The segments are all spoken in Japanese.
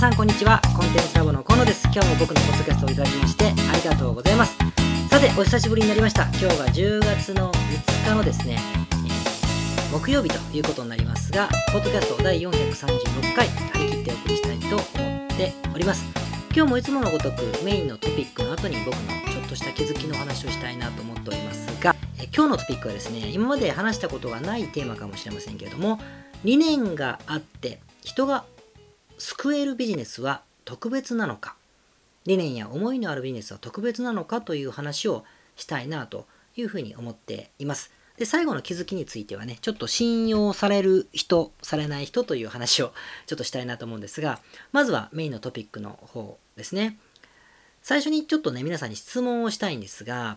さんこんにちは。コンテンツラボの河野です。今日も僕のポッドキャストをいただきましてありがとうございます。さてお久しぶりになりました。今日が10月の5日のですね、えー木曜日ということになりますがポッドキャスト第436回張り切ってお送りしたいと思っております。今日もいつものごとくメインのトピックの後に僕のちょっとした気づきの話をしたいなと思っておりますがえ今日のトピックはですね今まで話したことがないテーマかもしれませんけれども理念があって人が救えるビジネスは特別なのか理念や思いのあるビジネスは特別なのかという話をしたいなというふうに思っています。で最後の気づきについてはねちょっと信用される人されない人という話をちょっとしたいなと思うんですがまずはメインのトピックの方ですね最初にちょっとね皆さんに質問をしたいんですが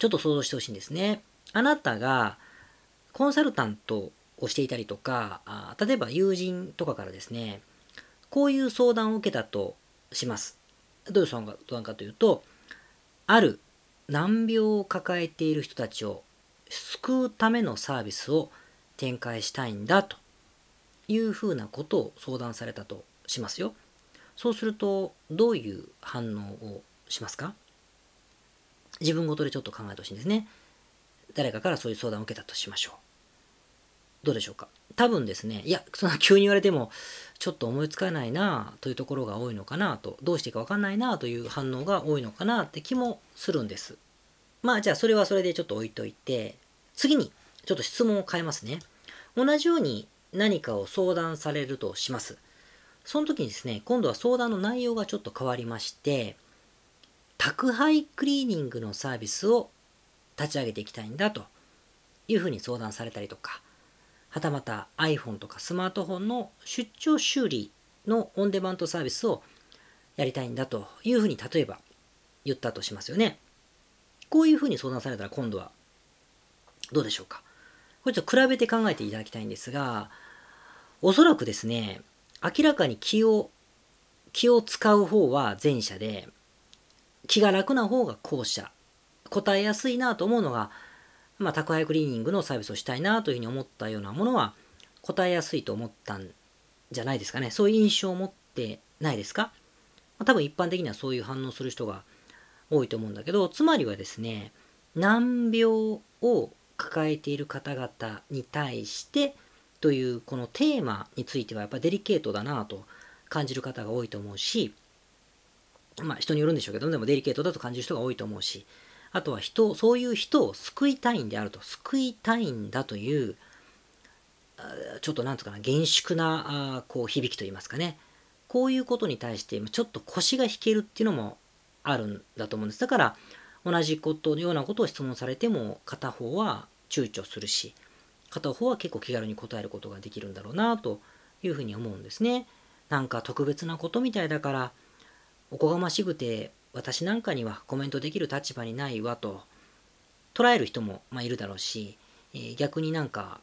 ちょっと想像してほしいんですねあなたがコンサルタントをしていたりとか例えば友人とかからですねこういう相談を受けたとしますどういう相談かというとある難病を抱えている人たちを救うためのサービスを展開したいんだというふうなことを相談されたとしますよ。そうするとどういう反応をしますか？自分ごとでちょっと考えてほしいんですね。誰かからそういう相談を受けたとしましょう。どうでしょうか？多分ですね、いや、そんな急に言われてもちょっと思いつかないなというところが多いのかなと、どうしていいかわかんないなという反応が多いのかなって気もするんです。まあじゃあそれはそれでちょっと置いといて、次にちょっと質問を変えますね。同じように何かを相談されるとします。その時にですね、今度は相談の内容がちょっと変わりまして、宅配クリーニングのサービスを立ち上げていきたいんだというふうに相談されたりとか、はたまた iPhone とかスマートフォンの出張修理のオンデマンドサービスをやりたいんだというふうに例えば言ったとしますよね。こういうふうに相談されたら今度はどうでしょうか。これちょっと比べて考えていただきたいんですが、おそらくですね、明らかに気を、気を使う方は前者で、気が楽な方が後者。答えやすいなと思うのが、まあ、宅配クリーニングのサービスをしたいなというふうに思ったようなものは答えやすいと思ったんじゃないですかね。そういう印象を持ってないですか、まあ、多分一般的にはそういう反応する人が多いと思うんだけど、つまりはですね、難病を抱えている方々に対してというこのテーマについてはやっぱデリケートだなと感じる方が多いと思うし、まあ人によるんでしょうけどでもデリケートだと感じる人が多いと思うし、あとは人、そういう人を救いたいんであると、救いたいんだという、ちょっとなんとかな、厳粛なこう響きといいますかね、こういうことに対してちょっと腰が引けるっていうのもあるんだと思うんです。だから、同じことのようなことを質問されても片方は躊躇するし片方は結構気軽に答えることができるんだろうなというふうに思うんですね。なんか特別なことみたいだからおこがましくて私なんかにはコメントできる立場にないわと捉える人もまあいるだろうし、え逆になんか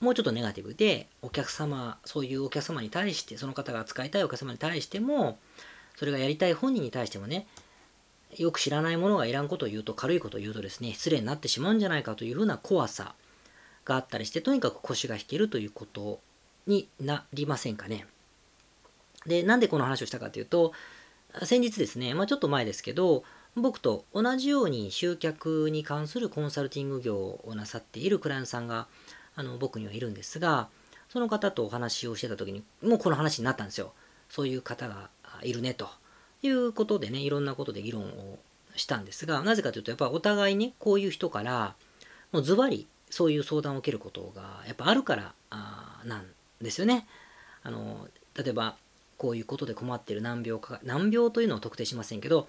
もうちょっとネガティブでお客様そういうお客様に対してその方が扱いたいお客様に対してもそれがやりたい本人に対してもねよく知らないものがいらんことを言うと軽いことを言うとですね失礼になってしまうんじゃないかというふうな怖さがあったりしてとにかく腰が引けるということになりませんかね。でなんでこの話をしたかというと先日ですね、まあ、ちょっと前ですけど僕と同じように集客に関するコンサルティング業をなさっているクライアントさんがあの僕にはいるんですがその方とお話をしてた時にもうこの話になったんですよ。そういう方がいるねと。いうことでね、いろんなことで議論をしたんですが、なぜかというと、やっぱお互いね、こういう人から、もうズバリそういう相談を受けることがやっぱあるからあなんですよね。あの、例えば、こういうことで困ってる難病か、難病というのを特定しませんけど、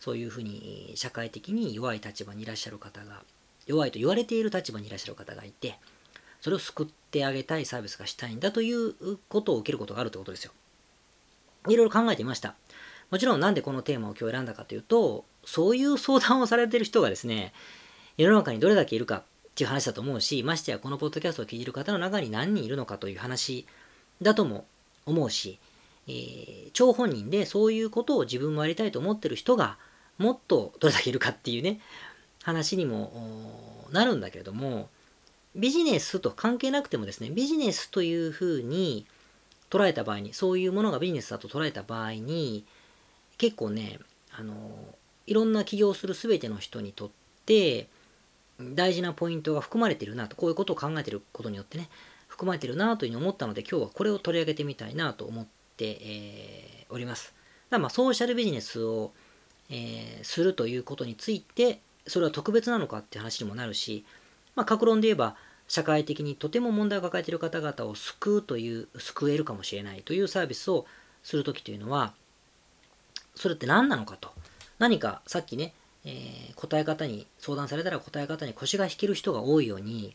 そういうふうに社会的に弱い立場にいらっしゃる方が、弱いと言われている立場にいらっしゃる方がいて、それを救ってあげたいサービスがしたいんだということを受けることがあるということですよ。いろいろ考えてみました。もちろんなんでこのテーマを今日選んだかというと、そういう相談をされている人がですね、世の中にどれだけいるかっていう話だと思うし、ましてやこのポッドキャストを聞いている方の中に何人いるのかという話だとも思うし、えー、張本人でそういうことを自分もやりたいと思ってる人がもっとどれだけいるかっていうね、話にもなるんだけれども、ビジネスと関係なくてもですね、ビジネスというふうに捉えた場合にそういうものがビジネスだと捉えた場合に結構ねあのいろんな起業する全ての人にとって大事なポイントが含まれてるなとこういうことを考えてることによってね含まれてるなというふうに思ったので今日はこれを取り上げてみたいなと思って、えー、おります。だまあソーシャルビジネスを、えー、するということについてそれは特別なのかって話にもなるし、まあ、格論で言えば社会的にとても問題を抱えている方々を救うという救えるかもしれないというサービスをするときというのはそれって何なのかと何かさっきね、えー、答え方に相談されたら答え方に腰が引ける人が多いように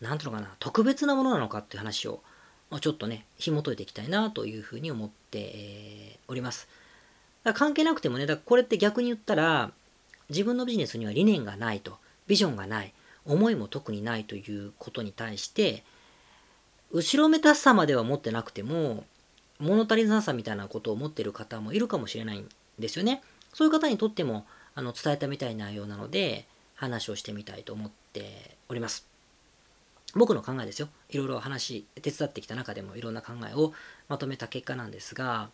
何ていうのかな特別なものなのかっていう話をちょっとね紐解いていきたいなというふうに思って、え、おりますだ関係なくてもねだからこれって逆に言ったら自分のビジネスには理念がないとビジョンがない思いも特にないということに対して後ろめたさまでは持ってなくても物足りなさみたいなことを持っている方もいるかもしれないんですよね。そういう方にとってもあの伝えたみたいな内容なので話をしてみたいと思っております。僕の考えですよ。いろいろ話、手伝ってきた中でもいろんな考えをまとめた結果なんですが、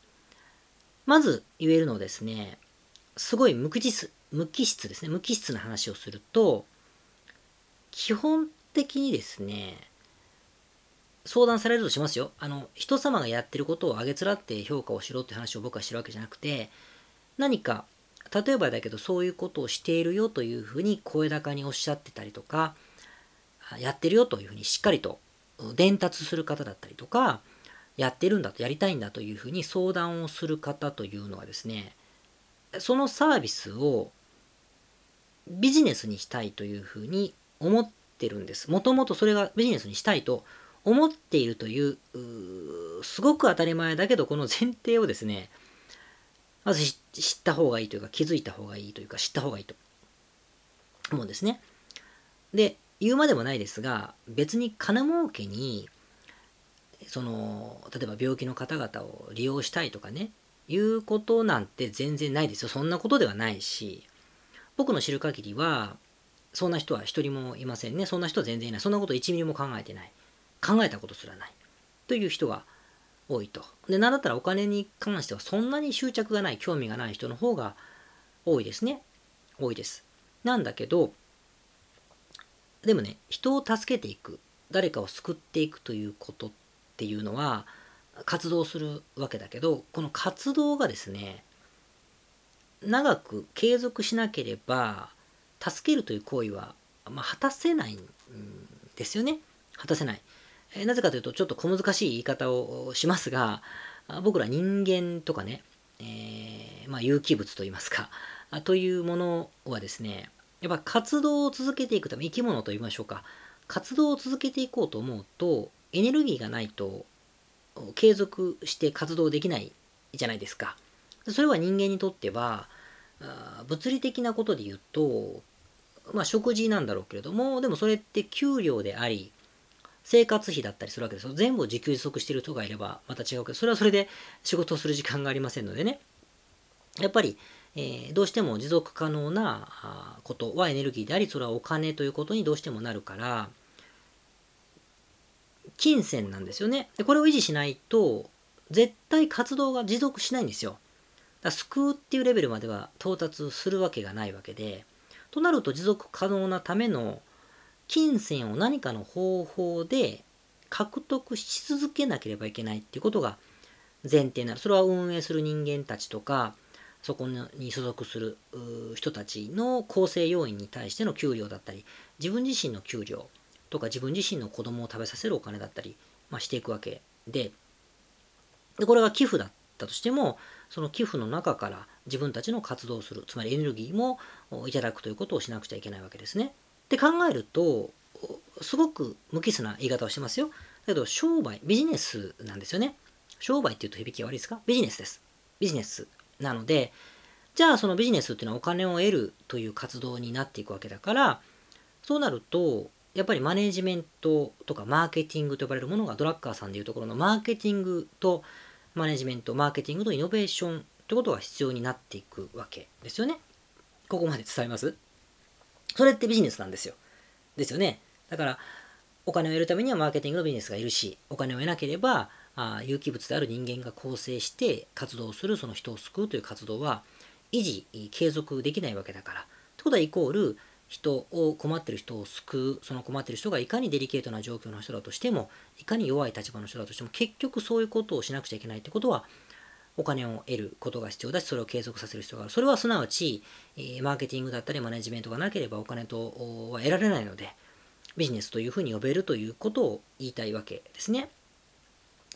まず言えるのですね、すごい無機質、無機質ですね。無機質な話をすると、基本的にですね、相談されるとしますよ。あの、人様がやってることをあげつらって評価をしろって話を僕はしてるわけじゃなくて、何か、例えばだけどそういうことをしているよというふうに声高におっしゃってたりとか、やってるよというふうにしっかりと伝達する方だったりとか、やってるんだと、やりたいんだというふうに相談をする方というのはですね、そのサービスをビジネスにしたいというふうに思ってるんです。もともとそれがビジネスにしたいと思っているというすごく当たり前だけど、この前提をですね、まず知った方がいいというか、気づいた方がいいというか、知った方がいいと思うんですね。で、言うまでもないですが、別に金儲けに、その、例えば病気の方々を利用したいとかね、いうことなんて全然ないですよ。そんなことではないし、僕の知る限りは、そんな人は一人もいませんね。そんな人は全然いない。そんなこと1ミリも考えてない。考えたことすらない。という人が多いと。で、なんだったらお金に関してはそんなに執着がない、興味がない人の方が多いですね。多いです。なんだけど、でもね、人を助けていく、誰かを救っていくということっていうのは、活動するわけだけど、この活動がですね、長く継続しなければ、助けるという行為は、まあ、果たせないんですよね。果たせない。えなぜかというと、ちょっと小難しい言い方をしますが、僕ら人間とかね、えー、まあ、有機物といいますか、というものはですね、やっぱ活動を続けていくため、生き物と言いましょうか、活動を続けていこうと思うと、エネルギーがないと継続して活動できないじゃないですか。それは人間にとっては、物理的なことで言うと、まあ、食事なんだろうけれども、でもそれって給料であり、生活費だったりするわけですよ。全部自給自足してる人がいればまた違うけど、それはそれで仕事をする時間がありませんのでね。やっぱり、え、どうしても持続可能なことはエネルギーであり、それはお金ということにどうしてもなるから、金銭なんですよね。でこれを維持しないと、絶対活動が持続しないんですよ。だ救うっていうレベルまでは到達するわけがないわけで、となると持続可能なための金銭を何かの方法で獲得し続けなければいけないっていうことが前提になる。それは運営する人間たちとか、そこに所属する人たちの構成要因に対しての給料だったり、自分自身の給料とか自分自身の子供を食べさせるお金だったり、まあ、していくわけでで、これが寄付だったとしても、その寄付の中から自分たちの活動をする、つまりエネルギーもいただくということをしなくちゃいけないわけですね。って考えると、すごく無機質な言い方をしてますよ。だけど、商売、ビジネスなんですよね。商売っていうと響きが悪いですか？ビジネスです。ビジネスなので、じゃあそのビジネスっていうのはお金を得るという活動になっていくわけだから、そうなると、やっぱりマネジメントとかマーケティングと呼ばれるものがドラッカーさんでいうところのマーケティングとマネジメント、マーケティングとイノベーションってことが必要になっていくわけですよね。ここまで伝えます？それってビジネスなんですよ。ですよね。だから、お金を得るためにはマーケティングのビジネスがいるし、お金を得なければあ有機物である人間が構成して活動するその人を救うという活動は維持継続できないわけだから。ということはイコール人を困ってる人を救うその困ってる人がいかにデリケートな状況の人だとしてもいかに弱い立場の人だとしても結局そういうことをしなくちゃいけないってことはお金を得ることが必要だしそれを継続させる必要があるそれはすなわちマーケティングだったりマネジメントがなければお金とは得られないのでビジネスというふうに呼べるということを言いたいわけですね。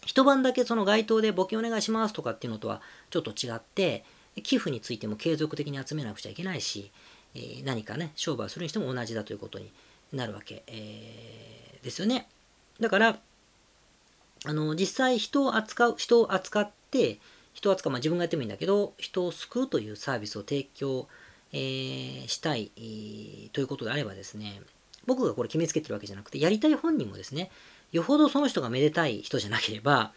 一晩だけその街頭で募金お願いしますとかっていうのとはちょっと違って寄付についても継続的に集めなくちゃいけないし、えー、何かね商売するにしても同じだということになるわけ、えー、ですよね。だからあの実際人を扱う人を扱って人を扱う、まあ、自分がやってもいいんだけど人を救うというサービスを提供、えー、したい、ということであればですね僕がこれ決めつけてるわけじゃなくて、やりたい本人もですね、よほどその人がめでたい人じゃなければ、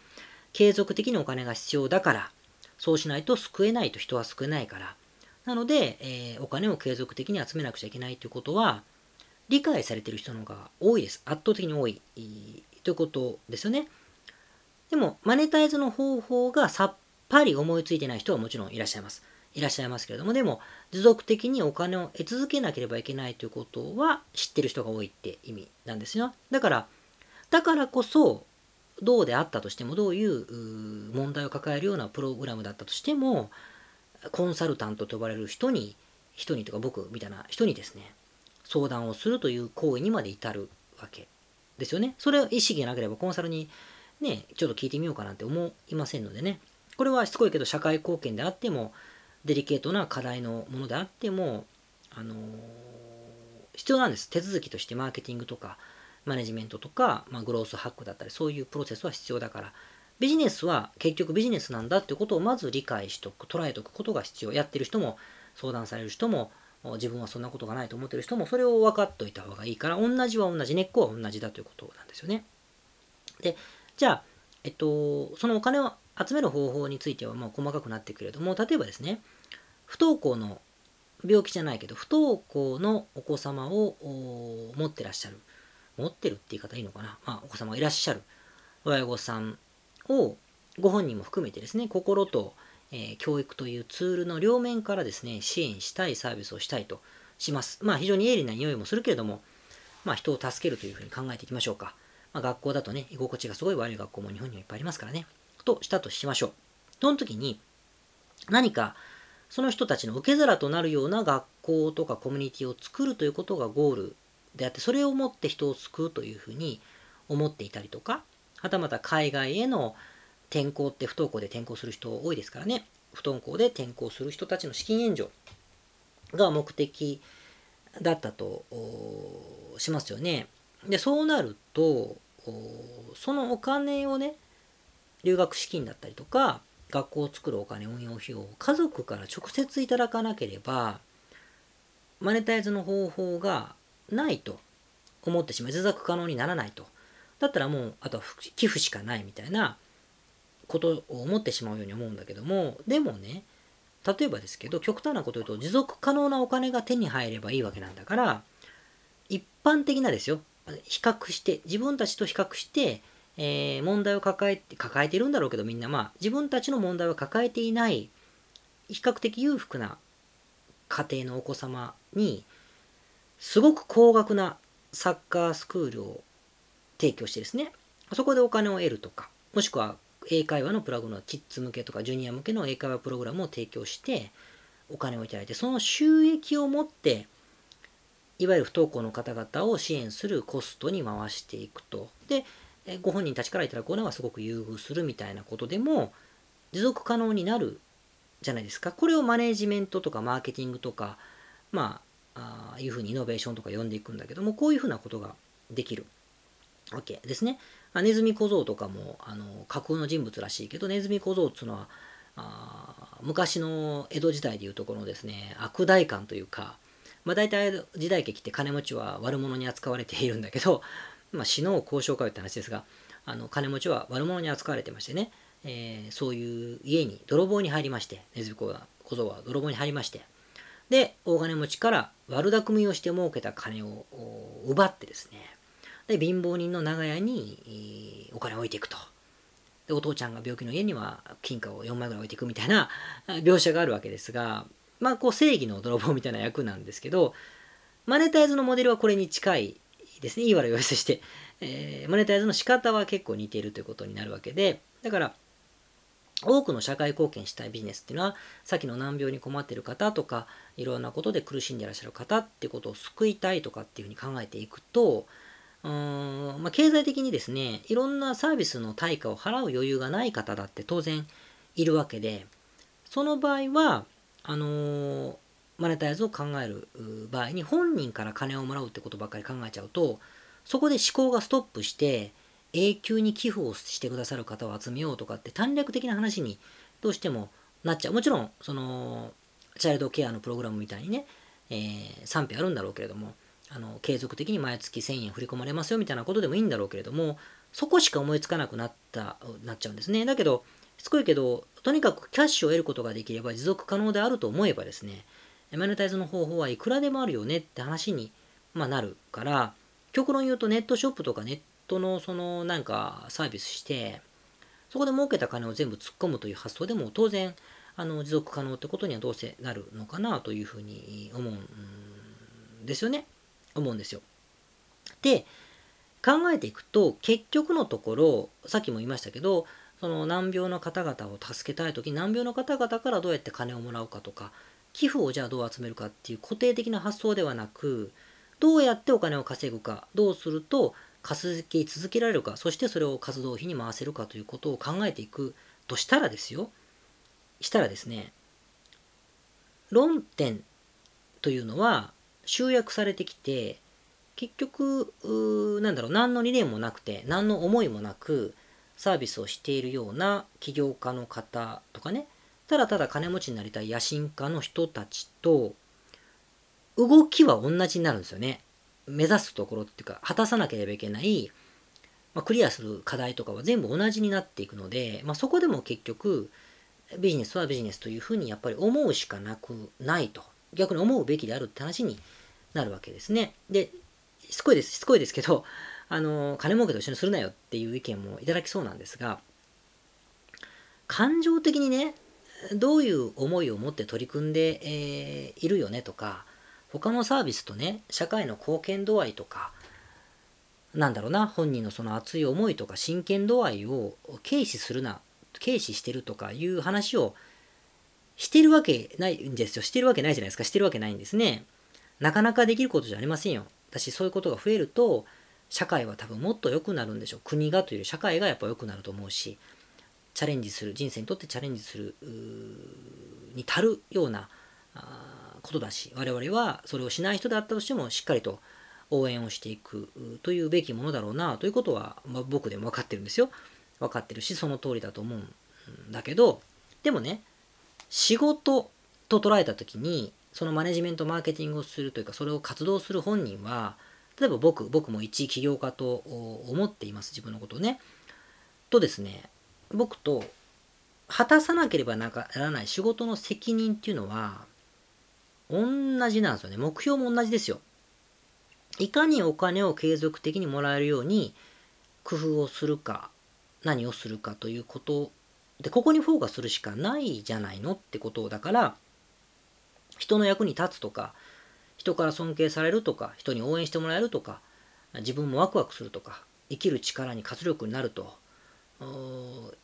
継続的にお金が必要だから、そうしないと救えないと人は救えないから。なので、えー、お金を継続的に集めなくちゃいけないということは、理解されている人の方が多いです。圧倒的に多い。ということですよね。でも、マネタイズの方法がさっぱり思いついてない人はもちろんいらっしゃいます。いらっしゃいますけれども、でも、持続的にお金を得続けなければいけないということは知ってる人が多いって意味なんですよ。だから、だからこそ、どうであったとしても、どういう問題を抱えるようなプログラムだったとしても、コンサルタントと呼ばれる人に、人にとか僕みたいな人にですね、相談をするという行為にまで至るわけですよね。それを意識がなければコンサルにね、ちょっと聞いてみようかなんて思いませんのでね。これはしつこいけど社会貢献であっても、デリケートな課題のものであっても、あの、必要なんです。手続きとしてマーケティングとか、マネジメントとか、まあ、グロースハックだったり、そういうプロセスは必要だから、ビジネスは結局ビジネスなんだっていうことをまず理解しとく、捉えておくことが必要。やってる人も、相談される人も、自分はそんなことがないと思ってる人も、それを分かっておいた方がいいから、同じは同じ、根っこは同じだということなんですよね。で、じゃあ、えっと、そのお金を集める方法についてはもう細かくなってくれども、例えばですね、不登校の病気じゃないけど、不登校のお子様を持ってらっしゃる。持ってるって言い方いいのかな？まあ、お子様がいらっしゃる親御さんを、ご本人も含めてですね、心と、えー、教育というツールの両面からですね、支援したいサービスをしたいとします。まあ、非常に鋭利な匂いもするけれども、まあ、人を助けるというふうに考えていきましょうか。まあ、学校だとね、居心地がすごい悪い学校も日本にはいっぱいありますからね。としたとしましょう。その時に、何か、その人たちの受け皿となるような学校とかコミュニティを作るということがゴールであって、それをもって人を救うというふうに思っていたりとか、はたまた海外への転校って不登校で転校する人多いですからね、不登校で転校する人たちの資金援助が目的だったとしますよね。で、そうなると、そのお金をね、留学資金だったりとか、学校を作るお金、運用費用を家族から直接いただかなければ、マネタイズの方法がないと思ってしまう。持続可能にならないと。だったらもう、あとは寄付しかないみたいなことを思ってしまうように思うんだけども、でもね、例えばですけど、極端なこと言うと、持続可能なお金が手に入ればいいわけなんだから、一般的なですよ、比較して、自分たちと比較して、えー、問題を抱えて、抱えているんだろうけどみんな、まあ自分たちの問題を抱えていない、比較的裕福な家庭のお子様に、すごく高額なサッカースクールを提供してですね、そこでお金を得るとか、もしくは英会話のプラグのキッズ向けとかジュニア向けの英会話プログラムを提供してお金をいただいて、その収益を持って、いわゆる不登校の方々を支援するコストに回していくと。で、ご本人たちからいただくお金はすごく優遇するみたいなことでも持続可能になるじゃないですか。これをマネジメントとかマーケティングとか、まあ、あいうふうにイノベーションとか呼んでいくんだけども、こういうふうなことができるわけですね。ネズミ小僧とかもあの架空の人物らしいけど、ネズミ小僧っていうのはあ昔の江戸時代でいうところのですね、悪代官というか、まあ大体時代劇って金持ちは悪者に扱われているんだけど、まあ、死のう交渉かよって話ですが、あの金持ちは悪者に扱われてましてね、えー、そういう家に泥棒に入りまして、ネズミ小僧は泥棒に入りまして、で、大金持ちから悪巧みをして儲けた金を奪ってですね、で、貧乏人の長屋にお金を置いていくと。でお父ちゃんが病気の家には金貨を4枚ぐらい置いていくみたいな描写があるわけですがまあこう正義の泥棒みたいな役なんですけどマネタイズのモデルはこれに近いですね。いい悪いを寄せして、えー、マネタイズの仕方は結構似ているということになるわけでだから多くの社会貢献したいビジネスっていうのはさっきの難病に困ってる方とかいろんなことで苦しんでいらっしゃる方っていうことを救いたいとかっていうふうに考えていくとうーん、まあ、経済的にですねいろんなサービスの対価を払う余裕がない方だって当然いるわけでその場合はあのー、マネタイズを考える場合に本人から金をもらうってことばっかり考えちゃうとそこで思考がストップして永久に寄付をしてくださる方を集めようとかって短絡的な話にどうしてもなっちゃう。もちろん、その、チャイルドケアのプログラムみたいにね、えー、賛否あるんだろうけれども、あの継続的に毎月1000円振り込まれますよみたいなことでもいいんだろうけれども、そこしか思いつかなくなったなっちゃうんですね。だけど、しつこいけど、とにかくキャッシュを得ることができれば持続可能であると思えばですね、マネタイズの方法はいくらでもあるよねって話に、まあ、なるから、極論言うとネットショップとかネットのそのなんかサービスして、そこで儲けた金を全部突っ込むという発想でも当然あの持続可能ってことにはどうせなるのかなというふうに思うんですよね。思うんですよ。で、考えていくと結局のところさっきも言いましたけどその難病の方々を助けたい時難病の方々からどうやって金をもらうかとか寄付をじゃあどう集めるかっていう固定的な発想ではなくどうやってお金を稼ぐかどうすると稼ぎ続けられるかそしてそれを活動費に回せるかということを考えていくとしたらですよしたらですね論点というのは集約されてきて結局なんだろう何の理念もなくて何の思いもなくサービスをしているような起業家の方とかねただただ金持ちになりたい野心家の人たちと動きは同じになるんですよね。目指すところっていうか果たさなければいけない、まあ、クリアする課題とかは全部同じになっていくので、まあ、そこでも結局ビジネスはビジネスというふうにやっぱり思うしかなくないと逆に思うべきであるって話になるわけですね。でしつこいですしつこいですけど あの金儲けと一緒にするなよっていう意見もいただきそうなんですが感情的にねどういう思いを持って取り組んで、えー、いるよねとか他のサービスとね社会の貢献度合いとかなんだろうな本人のその熱い思いとか真剣度合いを軽視するな軽視してるとかいう話をしてるわけないんですよ。してるわけないじゃないですか。してるわけないんですね。なかなかできることじゃありませんよ。私そういうことが増えると社会は多分もっと良くなるんでしょう。国がというより社会がやっぱ良くなると思うしチャレンジする人生にとってチャレンジするに足るようなことだし我々はそれをしない人であったとしてもしっかりと応援をしていくというべきものだろうなということは、まあ、僕でも分かってるんですよ。分かってるしその通りだと思うんだけどでもね仕事と捉えた時にそのマネジメントマーケティングをするというかそれを活動する本人は例えば僕僕も一起業家と思っています自分のことをね。とですね僕と果たさなければならない仕事の責任っていうのは同じなんですよね。目標も同じですよ。いかにお金を継続的にもらえるように工夫をするか、何をするかということで、ここにフォーカスするしかないじゃないのってことだから、人の役に立つとか、人から尊敬されるとか、人に応援してもらえるとか、自分もワクワクするとか、生きる力に活力になると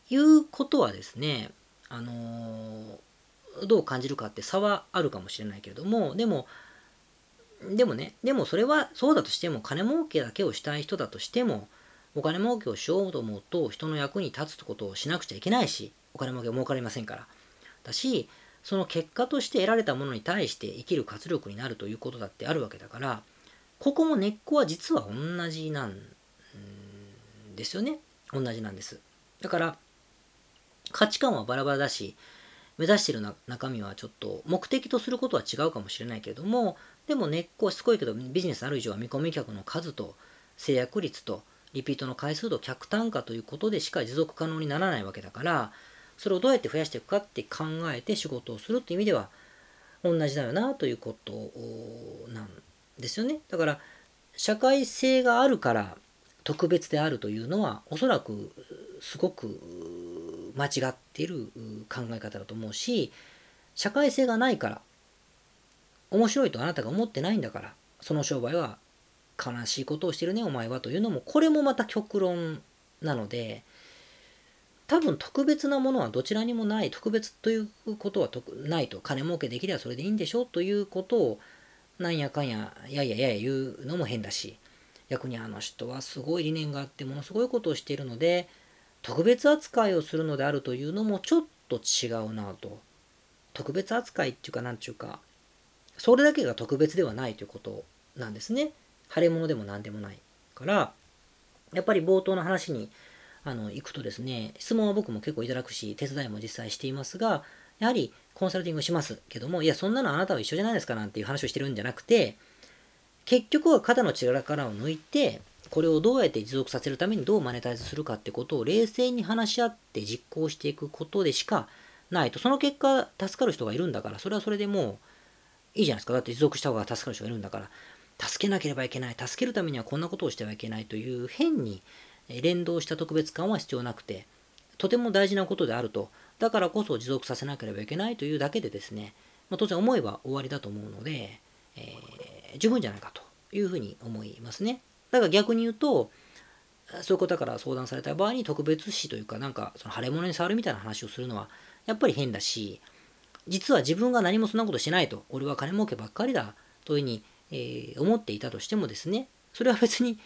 いうことはですね、あのー、どう感じるかって差はあるかもしれないけれどもでもでもねでもそれはそうだとしても金儲けだけをしたい人だとしてもお金儲けをしようと思うと人の役に立つことをしなくちゃいけないしお金儲けは儲かりませんから。だしその結果として得られたものに対して生きる活力になるということだってあるわけだからここも根っこは実は同じなんですよね。同じなんです。だから価値観はバラバラだし目指している中身はちょっと目的とすることは違うかもしれないけれどもでも根っこはしつこいけどビジネスある以上は見込み客の数と制約率とリピートの回数と客単価ということでしか持続可能にならないわけだからそれをどうやって増やしていくかって考えて仕事をするっていう意味では同じだよなということなんですよね。だから社会性があるから特別であるというのはおそらくすごく間違っている考え方だと思うし社会性がないから面白いとあなたが思ってないんだからその商売は悲しいことをしてるねお前はというのもこれもまた極論なので多分特別なものはどちらにもない特別ということはないと金儲けできればそれでいいんでしょということをなんやかんややややや言うのも変だし逆にあの人はすごい理念があってものすごいことをしているので特別扱いをするのであるというのもちょっと違うなと。特別扱いっていうか何て言うかそれだけが特別ではないということなんですね。腫れ物でも何でもないから。やっぱり冒頭の話にあの行くとですね質問は僕も結構いただくし手伝いも実際していますがやはりコンサルティングします。けどもいやそんなのあなたは一緒じゃないですかなんていう話をしてるんじゃなくて結局は肩の力を抜いてこれをどうやって持続させるためにどうマネタイズするかってことを冷静に話し合って実行していくことでしかないとその結果助かる人がいるんだからそれはそれでもういいじゃないですかだって持続した方が助かる人がいるんだから助けなければいけない助けるためにはこんなことをしてはいけないという変に連動した特別感は必要なくてとても大事なことであるとだからこそ持続させなければいけないというだけでですね、まあ、当然思えば終わりだと思うので、えー、十分じゃないかというふうに思いますね。だから逆に言うと、そういうことから相談された場合に特別視というか、なんか腫れ物に触るみたいな話をするのは、やっぱり変だし、実は自分が何もそんなことしないと、俺は金儲けばっかりだというふうに、えー、思っていたとしてもですね、それは別に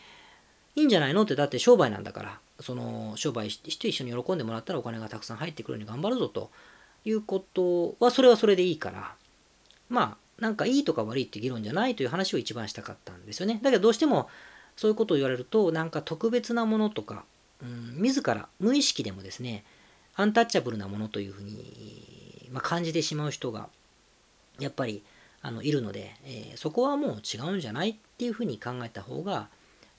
いいんじゃないの？って、だって商売なんだから、その商売して一緒に喜んでもらったらお金がたくさん入ってくるように頑張るぞということは、それはそれでいいから、まあ、なんかいいとか悪いって議論じゃないという話を一番したかったんですよね。だけどどうしてもそういうことを言われると、なんか特別なものとか、うん、自ら無意識でもですね、アンタッチャブルなものというふうに、まあ、感じてしまう人が、やっぱりあのいるので、えー、そこはもう違うんじゃないっていうふうに考えた方が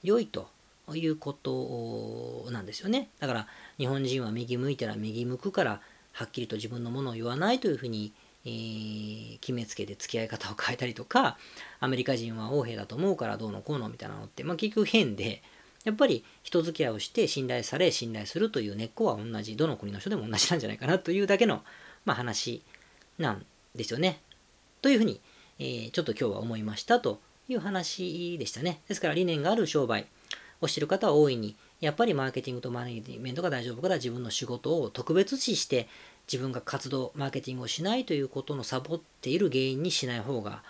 良いということなんですよね。だから日本人は右向いたら右向くからはっきりと自分のものを言わないというふうにえー、決めつけて付き合い方を変えたりとか、アメリカ人は横兵だと思うからどうのこうのみたいなのって、まあ、結局変で、やっぱり人付き合いをして信頼され、信頼するという根っこは同じ、どの国の人でも同じなんじゃないかなというだけの、まあ、話なんですよね。というふうに、えー、ちょっと今日は思いましたという話でしたね。ですから理念がある商売をしてる方は大いに、やっぱりマーケティングとマネジメントが大丈夫から自分の仕事を特別視して自分が活動、マーケティングをしないということのサボっている原因にしない方が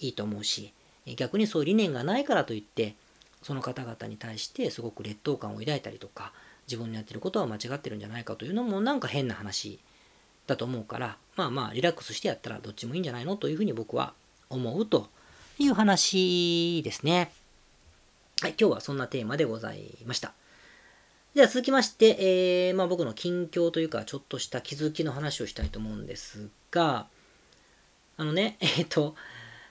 いいと思うし、逆にそういう理念がないからといって、その方々に対してすごく劣等感を抱いたりとか、自分のやってることは間違ってるんじゃないかというのもなんか変な話だと思うから、まあまあリラックスしてやったらどっちもいいんじゃないのというふうに僕は思うという話ですね。はい、今日はそんなテーマでございました。では続きまして、えー、まあ、僕の近況というか、ちょっとした気づきの話をしたいと思うんですが、あのね、えっ、と、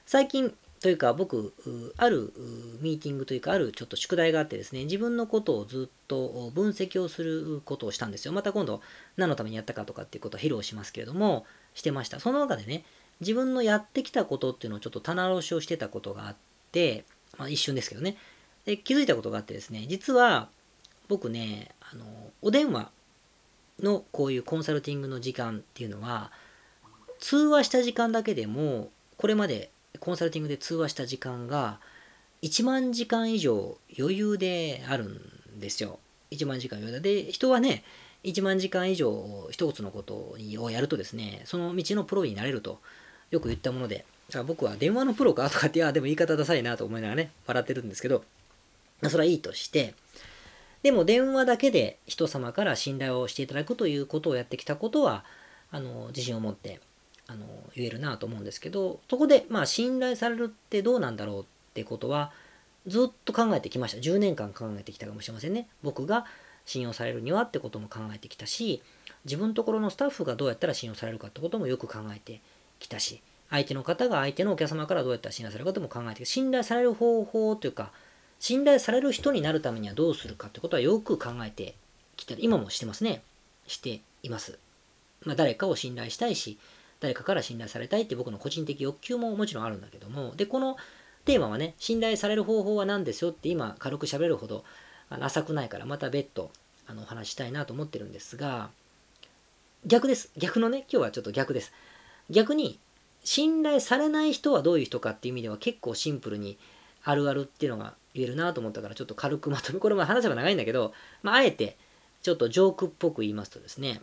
最近というか僕、あるミーティングというか、あるちょっと宿題があってですね、自分のことをずっと分析をすることをしたんですよ。また今度、何のためにやったかとかっていうことを披露しますけれども、してました。その中でね、自分のやってきたことっていうのをちょっと棚卸しをしてたことがあって、まあ、一瞬ですけどね。で気づいたことがあってですね、実は、僕ね、あの、お電話のこういうコンサルティングの時間っていうのは、通話した時間だけでも、これまでコンサルティングで通話した時間が、1万時間以上余裕であるんですよ。1万時間余裕で。人はね、1万時間以上一つのことをやるとですね、その道のプロになれるとよく言ったもので、だから僕は電話のプロかとかって、いや、でも言い方ダサいなと思いながらね、笑ってるんですけど、それはいいとして、でも電話だけで人様から信頼をしていただくということをやってきたことは、あの、自信を持って、あの、言えるなと思うんですけど、そこで、まあ、信頼されるってどうなんだろうってことは、ずっと考えてきました。10年間考えてきたかもしれませんね。僕が信用されるにはってことも考えてきたし、自分のところのスタッフがどうやったら信用されるかってこともよく考えてきたし、相手の方が相手のお客様からどうやったら信頼されるかとも考えて信頼される方法というか、信頼される人になるためにはどうするかってことはよく考えてきて今もしてますね。しています。まあ、誰かを信頼したいし、誰かから信頼されたいって僕の個人的欲求ももちろんあるんだけども、で、このテーマはね、信頼される方法は何ですよって今軽く喋るほど浅くないから、また別途あのお話したいなと思ってるんですが逆です逆のね今日はちょっと逆です逆に信頼されない人はどういう人かっていう意味では結構シンプルにあるあるっていうのが言えるなと思ったからちょっと軽くまとめこれも話せば長いんだけど、まあ、あえてちょっとジョークっぽく言いますとですね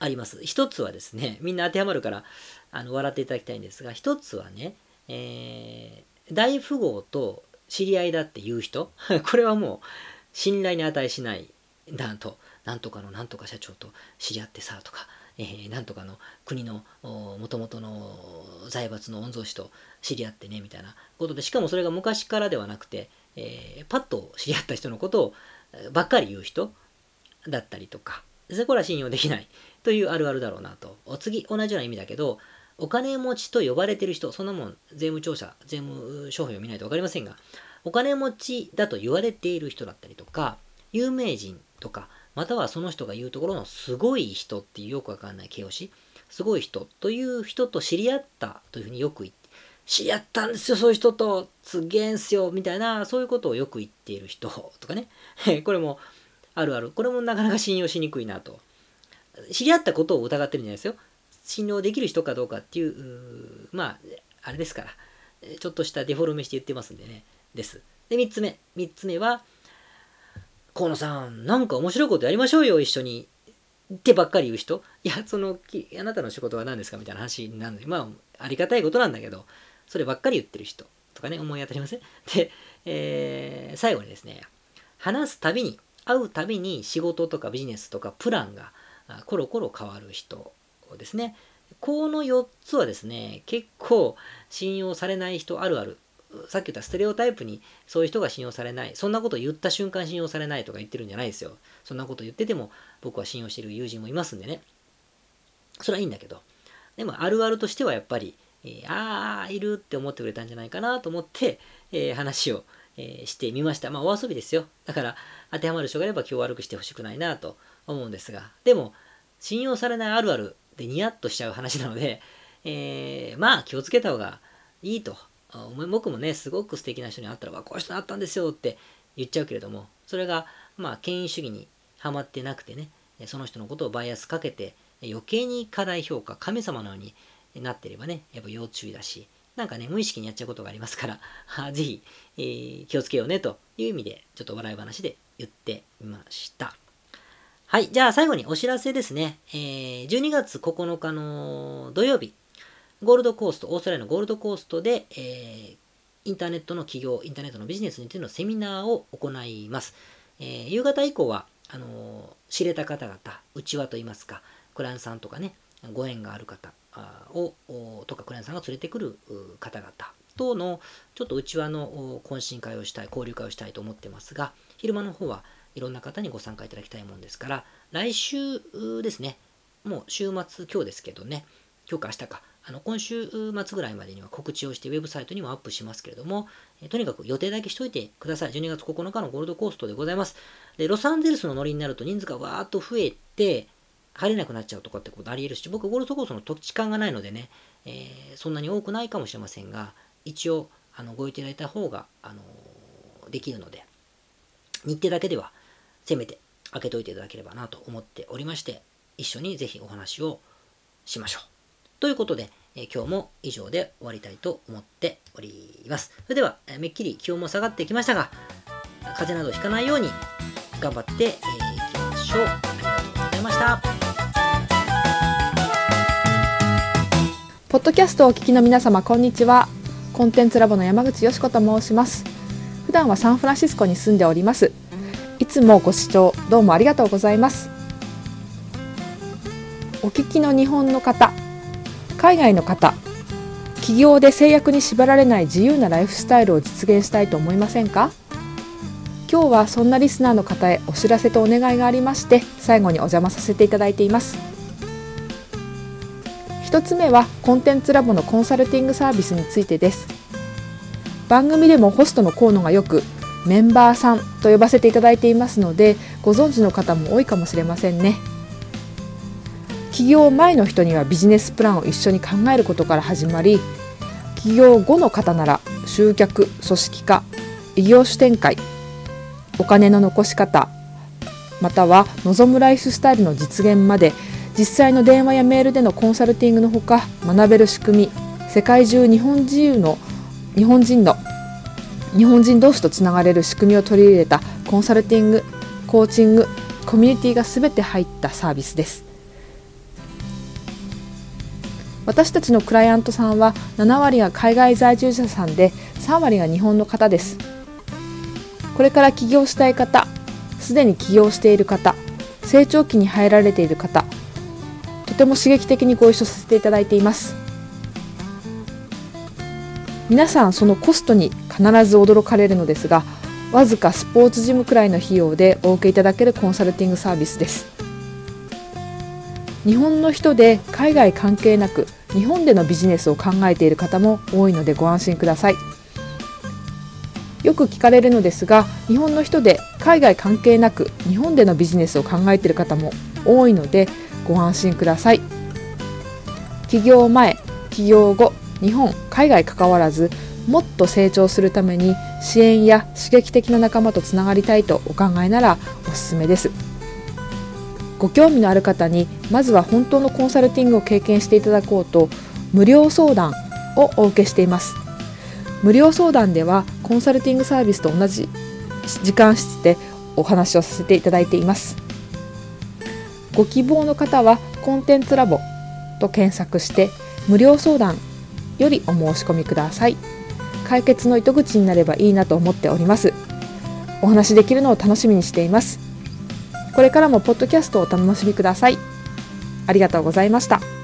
あります。一つはですねみんな当てはまるからあの笑っていただきたいんですが一つはね、えー、大富豪と知り合いだっていう人 これはもう信頼に値しないなんとなんとかのなんとか社長と知り合ってさとかえー、なんとかの国のもともとの財閥の御曹司と知り合ってねみたいなことでしかもそれが昔からではなくて、えー、パッと知り合った人のことをばっかり言う人だったりとかそこれは信用できないというあるあるだろうなと。次同じような意味だけどお金持ちと呼ばれてる人そんなもん税務調査税務商品を見ないと分かりませんがお金持ちだと言われている人だったりとか有名人とかまたはその人が言うところのすごい人っていうよくわかんない形容詞、すごい人という人と知り合ったというふうによく言って、知り合ったんですよ、そういう人と、すげえんすよ、みたいな、そういうことをよく言っている人 とかね。これもあるある。これもなかなか信用しにくいなと。知り合ったことを疑ってるんじゃないですよ。信用できる人かどうかっていう、うまあ、あれですから。ちょっとしたデフォルメして言ってますんでね。です。で、3つ目。3つ目は、河野さん、なんか面白いことやりましょうよ、一緒に。ってばっかり言う人。いや、その、あなたの仕事は何ですかみたいな話なんで、まあ、ありがたいことなんだけど、そればっかり言ってる人。とかね、思い当たりません？で、えー、最後にですね、話すたびに、会うたびに仕事とかビジネスとかプランがコロコロ変わる人ですね。この4つはですね、結構信用されない人あるある。さっき言ったステレオタイプにそういう人が信用されない。そんなこと言った瞬間信用されないとか言ってるんじゃないですよ。そんなこと言ってても僕は信用してる友人もいますんでね。それはいいんだけど。でもあるあるとしてはやっぱり、えー、ああ、いるって思ってくれたんじゃないかなと思って、えー、話を、えー、してみました。まあお遊びですよ。だから当てはまる人がいれば今日悪くしてほしくないなと思うんですが。でも、信用されないあるあるでニヤッとしちゃう話なので、えー、まあ気をつけた方がいいと僕もね、すごく素敵な人に会ったら、こういう人に会ったんですよって言っちゃうけれども、それが、まあ、権威主義にはまってなくてね、その人のことをバイアスかけて、余計に過大評価、神様のようになってればね、やっぱ要注意だし、なんかね、無意識にやっちゃうことがありますから、ぜひ、えー、気をつけようねという意味で、ちょっと笑い話で言ってみました。はい。じゃあ最後にお知らせですね。えー、12月9日の土曜日、ゴールドコースト、オーストラリアのゴールドコーストで、えー、インターネットの企業、インターネットのビジネスについてのセミナーを行います。えー、夕方以降は、あの、知れた方々、内輪といいますか、クランさんとかね、ご縁がある方を、とかクランさんが連れてくる方々との、ちょっと内輪の懇親会をしたい、交流会をしたいと思ってますが、昼間の方はいろんな方にご参加いただきたいもんですから、来週ですね、もう週末、今日ですけどね、今日か明日か、あの今週末ぐらいまでには告知をしてウェブサイトにもアップしますけれども、えとにかく予定だけしといてください。12月9日のゴールドコーストでございます。で、ロサンゼルスの乗りになると人数がわーっと増えて、入れなくなっちゃうとかってことあり得るし、僕、ゴールドコーストの土地勘がないのでね、えー、そんなに多くないかもしれませんが、一応、あのご予定いただいた方が、あのー、できるので、日程だけでは、せめて開けといていただければなと思っておりまして、一緒にぜひお話をしましょう。ということで、え今日も以上で終わりたいと思っております。それでは、えめっきり気温も下がってきましたが、風邪などひかないように頑張ってい、えきましょう。ありがとうございました。ポッドキャストをお聞きの皆様、こんにちは。コンテンツラボの山口よし子と申します。普段はサンフランシスコに住んでおります。いつもご視聴どうもありがとうございます。お聞きの日本の方、海外の方起業で制約に縛られない自由なライフスタイルを実現したいと思いませんか？今日はそんなリスナーの方へお知らせとお願いがありまして最後にお邪魔させていただいています。一つ目はコンテンツラボのコンサルティングサービスについてです。番組でもホストの河野がよくメンバーさんと呼ばせていただいていますのでご存知の方も多いかもしれませんね。起業前の人にはビジネスプランを一緒に考えることから始まり起業後の方なら集客組織化異業種展開お金の残し方または望むライフスタイルの実現まで実際の電話やメールでのコンサルティングのほか学べる仕組み世界中日本人の日本人の日本人同士とつながれる仕組みを取り入れたコンサルティングコーチングコミュニティが全て入ったサービスです。私たちのクライアントさんは7割が海外在住者さんで3割が日本の方です。これから起業したい方すでに起業している方成長期に入られている方とても刺激的にご一緒させていただいています。皆さんそのコストに必ず驚かれるのですがわずかスポーツジムくらいの費用でお受けいただけるコンサルティングサービスです。日本の人で海外関係なく日本でのビジネスを考えている方も多いのでご安心ください。よく聞かれるのですが日本の人で海外関係なく日本でのビジネスを考えている方も多いのでご安心ください。起業前起業後日本海外関わらずもっと成長するために支援や刺激的な仲間とつながりたいとお考えならおすすめです。ご興味のある方にまずは本当のコンサルティングを経験していただこうと無料相談をお受けしています。無料相談ではコンサルティングサービスと同じ時間室でお話をさせていただいています。ご希望の方はコンテンツラボと検索して無料相談よりお申し込みください。解決の糸口になればいいなと思っております。お話できるのを楽しみにしています。これからもポッドキャストをお楽しみくださいありがとうございました。